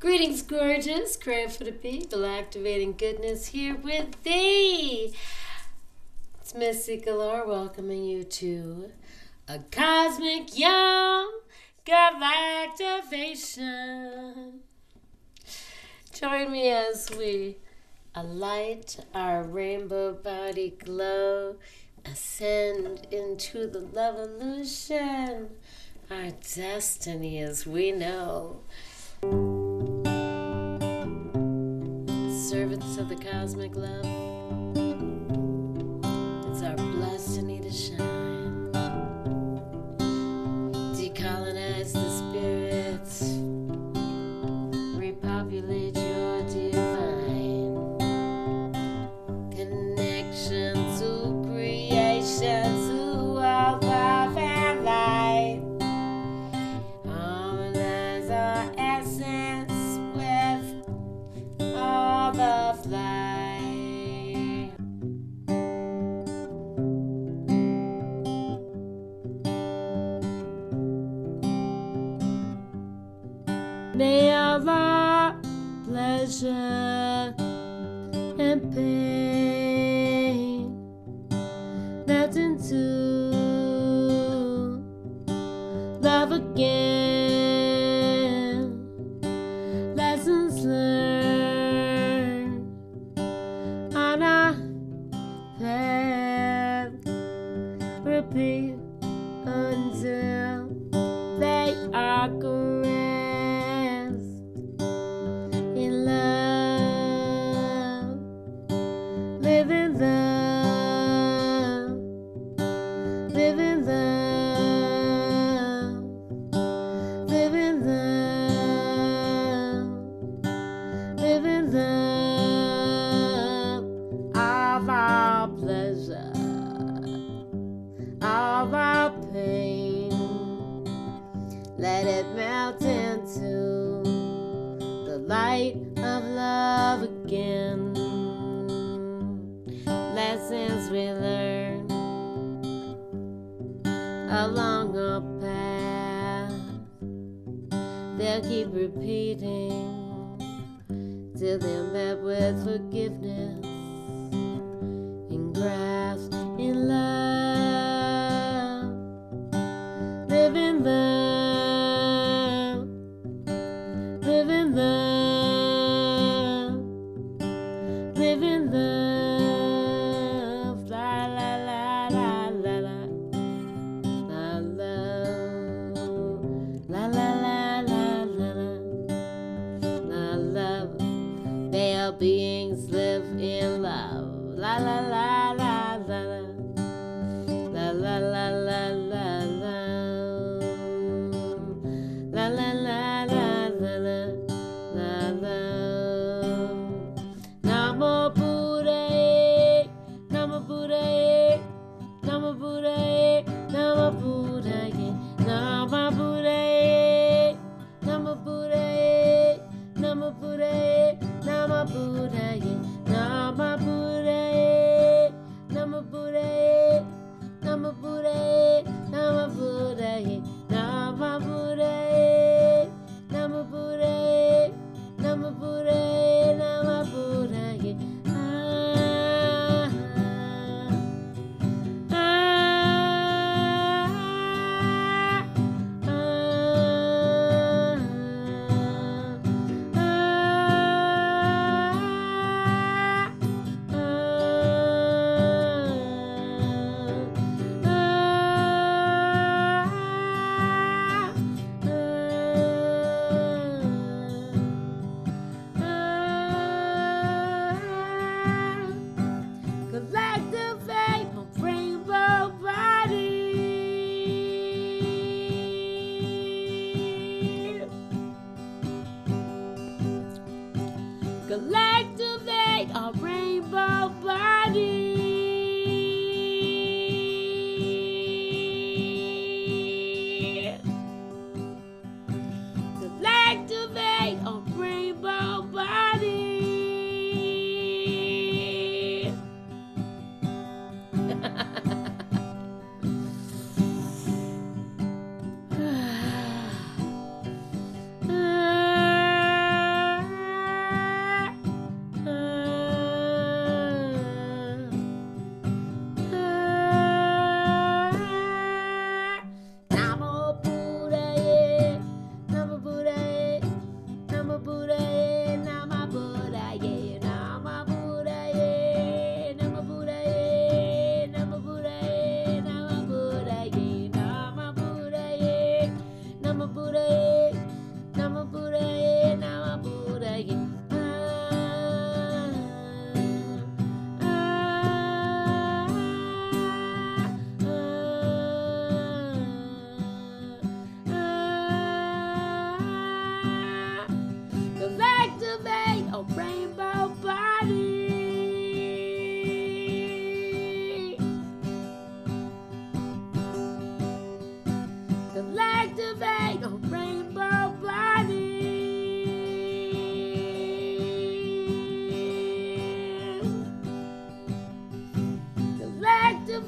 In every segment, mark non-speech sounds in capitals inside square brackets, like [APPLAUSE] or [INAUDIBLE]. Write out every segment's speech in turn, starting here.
Greetings, gorgeous. Crave for the people, activating goodness here with thee. It's Missy Galore welcoming you to a cosmic young galactivation. Join me as we alight our rainbow body glow, ascend into the love illusion, our destiny as we know. Servants of the cosmic love, it's our destiny to shine. Decolonize the spirits, repopulate your divine connection to creation, to all and light. Harmonize our essence May all our pleasure and pain Our pleasure. Our pain. Let it melt into the light of love again. Lessons we learn along our. They'll keep repeating till they're met with forgiveness and grasped beings live in love. La la la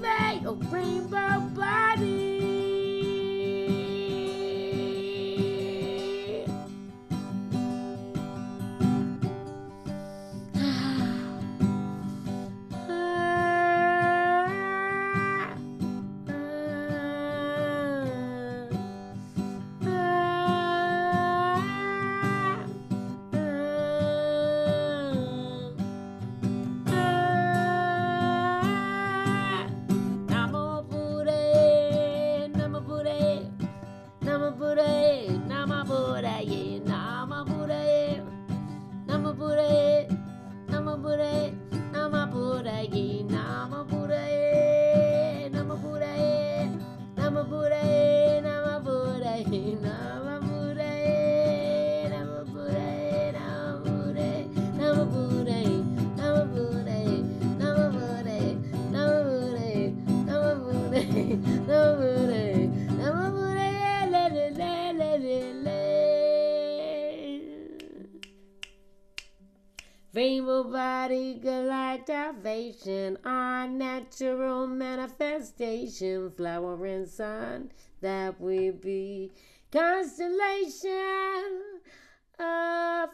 A rainbow body. [LAUGHS] Rainbow body galactivation, our natural manifestation, flower and sun that we be. Constellation of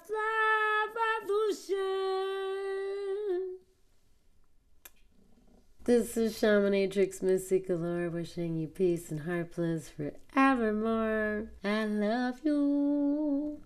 revolution. This is Shamanatrix Mystic Galore wishing you peace and heart bliss forevermore. I love you.